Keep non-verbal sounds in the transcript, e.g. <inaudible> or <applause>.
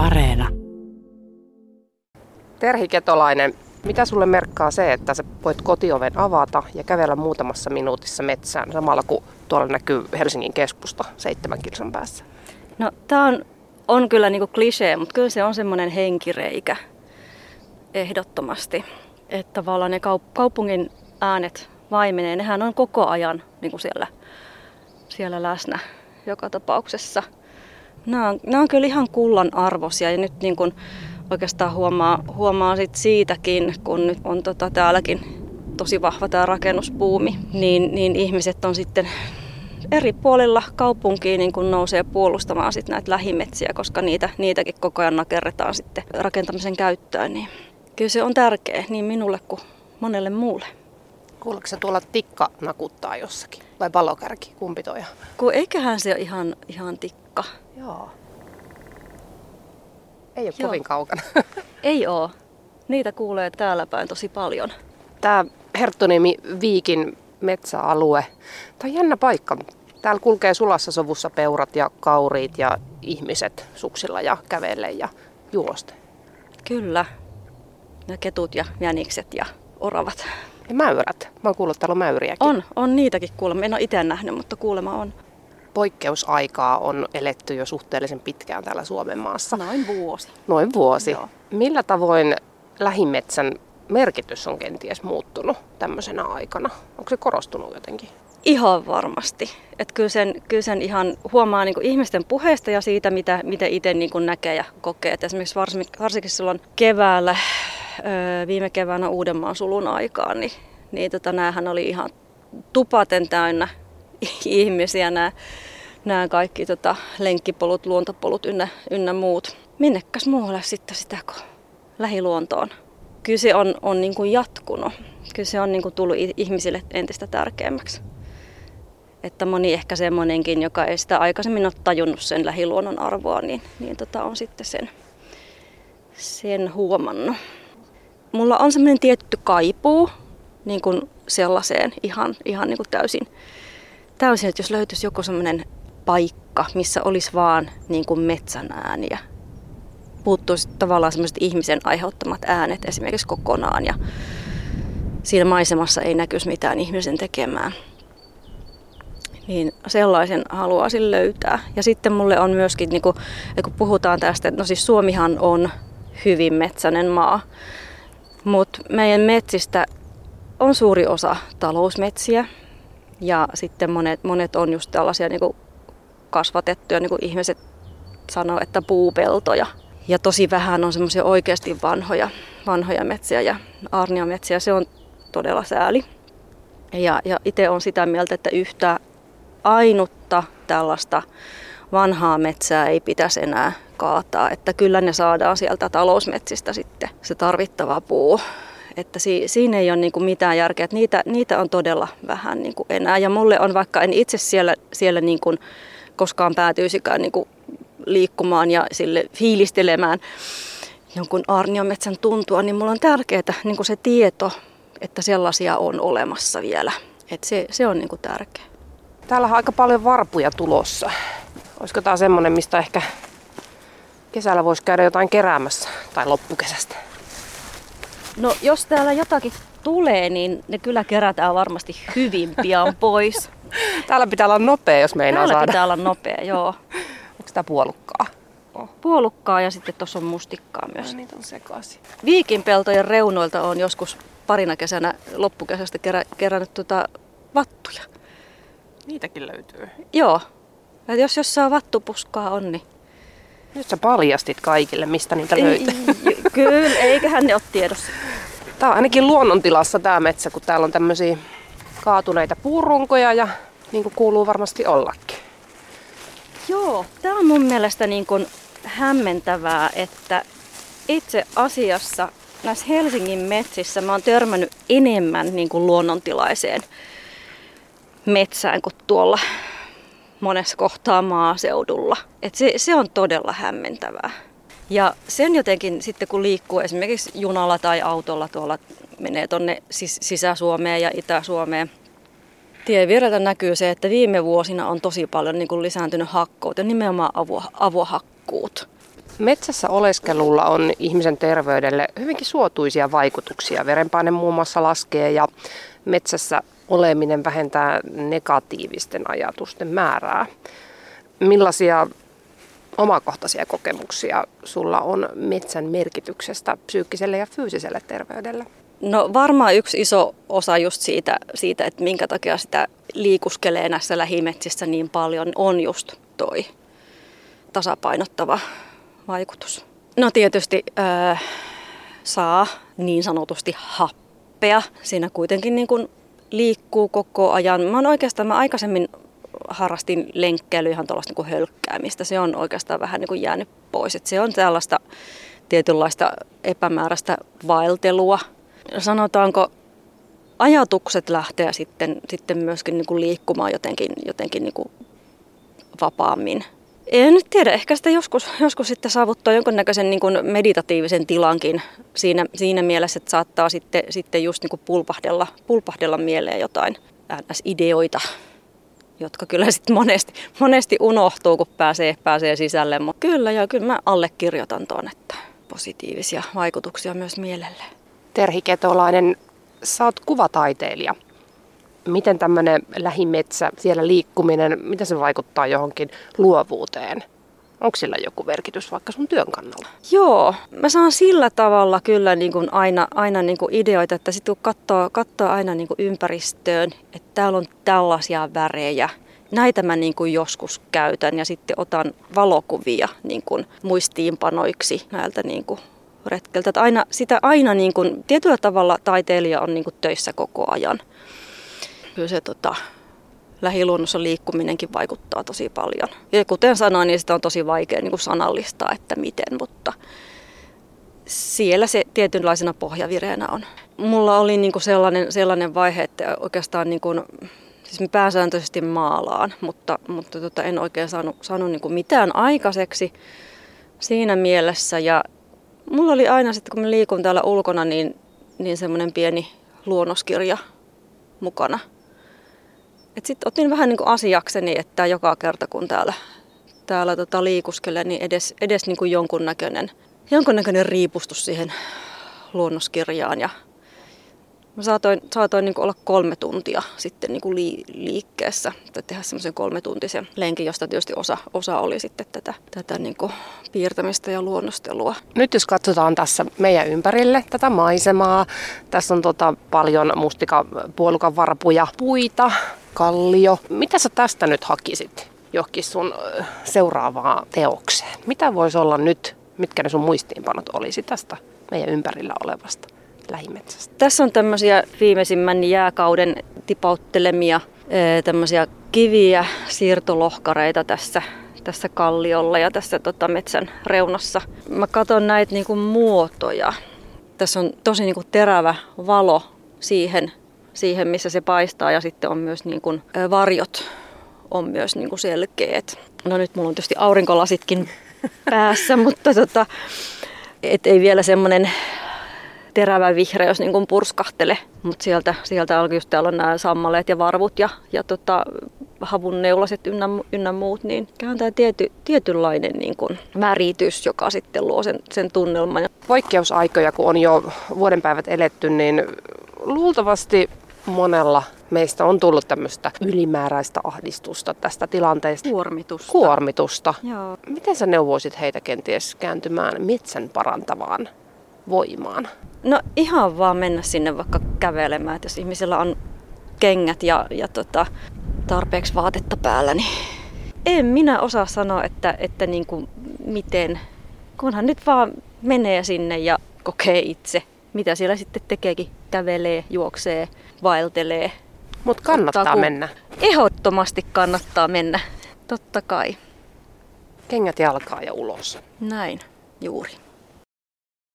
Areena. Terhi Ketolainen, mitä sulle merkkaa se, että sä voit kotioven avata ja kävellä muutamassa minuutissa metsään samalla kun tuolla näkyy Helsingin keskusta seitsemän kilsan päässä? No tämä on, on kyllä niinku klisee, mutta kyllä se on semmoinen henkireikä ehdottomasti. Että tavallaan ne kaup- kaupungin äänet vaimenee, nehän on koko ajan niinku siellä, siellä läsnä joka tapauksessa. Nämä on, nämä on kyllä ihan kullan arvosia ja nyt niin kuin oikeastaan huomaa, huomaa sit siitäkin, kun nyt on tota täälläkin tosi vahva tämä rakennuspuumi, niin, niin ihmiset on sitten eri puolilla kaupunkiin niin kun nousee puolustamaan sit näitä lähimetsiä, koska niitä, niitäkin koko ajan nakerretaan sitten rakentamisen käyttöön. Niin kyllä se on tärkeä niin minulle kuin monelle muulle. Kuuleeko se tuolla tikka nakuttaa jossakin? Vai palokärki? Kumpi toi on? Kun eiköhän se ole ihan, ihan tikka. Joo. Ei ole Joo. kovin kaukana. <laughs> Ei oo. Niitä kuulee täällä päin tosi paljon. Tämä Herttoniemi Viikin metsäalue. Tämä on jännä paikka. Täällä kulkee sulassa sovussa peurat ja kauriit ja ihmiset suksilla ja kävelle ja juosten. Kyllä. Ja ketut ja jänikset ja oravat. Ja mäyrät. Mä oon kuullut, että täällä on mäyriäkin. On, on niitäkin kuulemma. En ole itse nähnyt, mutta kuulemma on. Poikkeusaikaa on eletty jo suhteellisen pitkään täällä Suomen maassa. Noin vuosi. Noin vuosi. Joo. Millä tavoin lähimetsän merkitys on kenties muuttunut tämmöisenä aikana? Onko se korostunut jotenkin? Ihan varmasti. Et kyllä, sen, kyllä sen ihan huomaa niin ihmisten puheesta ja siitä, mitä, mitä itse niin näkee ja kokee. Et esimerkiksi varsinkin, varsinkin silloin keväällä, viime keväänä Uudenmaan sulun aikaan, niin, niin tota, näähän oli ihan tupaten täynnä <laughs> ihmisiä, nämä, nämä kaikki tota, lenkkipolut, luontopolut ynnä, ynnä muut. Minnekäs muualle sitten sitä kuin lähiluontoon? Kyllä se on, on niin kuin jatkunut. Kyllä se on niin kuin tullut ihmisille entistä tärkeämmäksi. Että moni ehkä semmoinenkin, joka ei sitä aikaisemmin ole tajunnut sen lähiluonnon arvoa, niin, niin tota on sitten sen, sen huomannut. Mulla on semmoinen tietty kaipuu niin kuin sellaiseen ihan, ihan niin kuin täysin, täysin, että jos löytyisi joku semmoinen paikka, missä olisi vaan niin kuin metsän ääniä. Puuttuisi tavallaan semmoiset ihmisen aiheuttamat äänet esimerkiksi kokonaan ja siinä maisemassa ei näkyisi mitään ihmisen tekemään. Niin sellaisen haluaisin löytää. Ja sitten mulle on myöskin, niin kun, kun puhutaan tästä, no siis Suomihan on hyvin metsäinen maa, mutta meidän metsistä on suuri osa talousmetsiä ja sitten monet, monet on just tällaisia niin kuin kasvatettuja, niin kuin ihmiset sanoo, että puupeltoja. Ja tosi vähän on semmoisia oikeasti vanhoja, vanhoja metsiä ja aarniometsiä. Se on todella sääli. Ja, ja itse on sitä mieltä, että yhtä ainutta tällaista vanhaa metsää ei pitäisi enää kaataa. Että kyllä ne saadaan sieltä talousmetsistä sitten se tarvittava puu. Että si, siinä ei ole niinku mitään järkeä. Että niitä, niitä on todella vähän niinku enää. Ja mulle on, vaikka en itse siellä, siellä niinku koskaan päätyisikään niinku liikkumaan ja sille fiilistelemään jonkun aarniometsän tuntua, niin mulla on tärkeää niin se tieto, että sellaisia on olemassa vielä. Et se, se on niin kuin tärkeä. Täällä on aika paljon varpuja tulossa. Olisiko tämä semmoinen, mistä ehkä kesällä voisi käydä jotain keräämässä tai loppukesästä? No jos täällä jotakin tulee, niin ne kyllä kerätään varmasti hyvin pian <laughs> pois. Täällä pitää olla nopea, jos meinaa Täällä saada. pitää olla nopea, joo. Onko tämä puolukkaa? Puolukkaa ja sitten tuossa on mustikkaa myös. No, niitä on sekaisin. Viikinpeltojen reunoilta on joskus parina kesänä loppukesästä kerä, kerännyt tuota vattuja. Niitäkin löytyy. Joo. Ja jos jossain vattupuskaa on, niin... Nyt sä paljastit kaikille, mistä niitä löytyy. <laughs> Kyllä, eiköhän ne ole tiedossa. Tää on ainakin luonnontilassa tää metsä, kun täällä on tämmöisiä kaatuneita puurunkoja ja niin kuin kuuluu varmasti ollakin. Joo, tämä on mun mielestä niin kuin hämmentävää, että itse asiassa näissä Helsingin metsissä mä oon törmännyt enemmän niin kuin luonnontilaiseen metsään kuin tuolla monessa kohtaa maaseudulla. Et se, se on todella hämmentävää. Ja sen jotenkin sitten kun liikkuu esimerkiksi junalla tai autolla tuolla menee tonne sis- Sisä-Suomeen ja Itä-Suomeen, Tien näkyy se, että viime vuosina on tosi paljon niin kuin lisääntynyt hakkuut ja nimenomaan avo, avohakkuut. Metsässä oleskelulla on ihmisen terveydelle hyvinkin suotuisia vaikutuksia. Verenpaine muun muassa laskee ja metsässä oleminen vähentää negatiivisten ajatusten määrää. Millaisia omakohtaisia kokemuksia sulla on metsän merkityksestä psyykkiselle ja fyysiselle terveydelle? No varmaan yksi iso osa just siitä, siitä, että minkä takia sitä liikuskelee näissä lähimetsissä niin paljon, on just toi tasapainottava vaikutus. No tietysti äh, saa niin sanotusti happea. Siinä kuitenkin niin kuin liikkuu koko ajan. Mä oikeastaan mä aikaisemmin harrastin lenkkeilyä ihan tuollaista niin hölkkäämistä. Se on oikeastaan vähän niin kuin jäänyt pois. Et se on tällaista tietynlaista epämääräistä vaeltelua. Sanotaanko, ajatukset lähtee sitten, sitten myöskin niin kuin liikkumaan jotenkin, jotenkin niin kuin vapaammin. En nyt tiedä, ehkä sitä joskus, joskus sitten saavuttaa jonkunnäköisen niin kuin meditatiivisen tilankin siinä, siinä mielessä, että saattaa sitten, sitten just niin kuin pulpahdella, pulpahdella mieleen jotain ideoita jotka kyllä sitten monesti, monesti unohtuu, kun pääsee, pääsee sisälle. Mutta kyllä, ja kyllä mä allekirjoitan tuon, että positiivisia vaikutuksia myös mielelle. Terhi Ketolainen, sä oot kuvataiteilija. Miten tämmöinen lähimetsä, siellä liikkuminen, miten se vaikuttaa johonkin luovuuteen? Onko sillä joku merkitys vaikka sun työn kannalta? Joo, mä saan sillä tavalla kyllä niin kuin aina, aina niin kuin ideoita, että sitten kun katsoo, katsoo aina niin kuin ympäristöön, että täällä on tällaisia värejä, näitä mä niin kuin joskus käytän ja sitten otan valokuvia niin kuin muistiinpanoiksi näiltä niin kuin retkeltä. Että aina, sitä aina niin kuin, tietyllä tavalla taiteilija on niin kuin töissä koko ajan. Kyllä se tota, lähiluonnossa liikkuminenkin vaikuttaa tosi paljon. Ja kuten sanoin, niin sitä on tosi vaikea niin kuin sanallistaa, että miten, mutta siellä se tietynlaisena pohjavireenä on. Mulla oli niin kuin sellainen, sellainen vaihe, että oikeastaan niin kuin, siis pääsääntöisesti maalaan, mutta, mutta tota, en oikein saanut, saanut niin kuin mitään aikaiseksi siinä mielessä. Ja mulla oli aina sitten, kun mä liikun täällä ulkona, niin, niin semmoinen pieni luonnoskirja mukana – sitten otin vähän niin kuin asiakseni, että joka kerta kun täällä, täällä tota liikuskelen, niin edes, edes niin kuin jonkunnäköinen, jonkunnäköinen riipustus siihen luonnoskirjaan. Ja mä saatoin, saatoin niin kuin olla kolme tuntia sitten niin kuin li, liikkeessä tai tehdä semmoisen kolmetuntisen lenkin, josta tietysti osa, osa oli sitten tätä, tätä niin kuin piirtämistä ja luonnostelua. Nyt jos katsotaan tässä meidän ympärille tätä maisemaa, tässä on tota paljon mustika puolukan varpuja, puita, kallio. Mitä sä tästä nyt hakisit johonkin sun seuraavaan teokseen? Mitä voisi olla nyt, mitkä ne sun muistiinpanot olisi tästä meidän ympärillä olevasta lähimetsästä? Tässä on tämmöisiä viimeisimmän jääkauden tipauttelemia tämmöisiä kiviä, siirtolohkareita tässä, tässä kalliolla ja tässä tota, metsän reunassa. Mä katson näitä niinku muotoja. Tässä on tosi niinku terävä valo siihen siihen, missä se paistaa ja sitten on myös niin kuin, varjot on myös niin kuin selkeät. No nyt mulla on tietysti aurinkolasitkin <laughs> päässä, mutta tota, et ei vielä semmoinen terävä vihreys niin kuin purskahtele. Mutta sieltä, sieltä alkoi just täällä on nämä sammaleet ja varvut ja, ja tota, havunneulaset ynnä, ynnä muut, niin on tämä tiety, tietynlainen niin kuin väritys, joka sitten luo sen, sen tunnelman. Poikkeusaikoja, kun on jo vuodenpäivät eletty, niin luultavasti monella meistä on tullut tämmöistä ylimääräistä ahdistusta tästä tilanteesta. Kuormitusta. Kuormitusta. Joo. Miten sä neuvoisit heitä kenties kääntymään metsän parantavaan voimaan? No ihan vaan mennä sinne vaikka kävelemään, että jos ihmisellä on kengät ja, ja tota, tarpeeksi vaatetta päällä, niin en minä osaa sanoa, että, että niin kuin miten, kunhan nyt vaan menee sinne ja kokee itse, mitä siellä sitten tekeekin, kävelee, juoksee, vaeltelee. Mutta kannattaa ku... mennä. Ehdottomasti kannattaa mennä, totta kai. Kengät jalkaa ja ulos. Näin, juuri.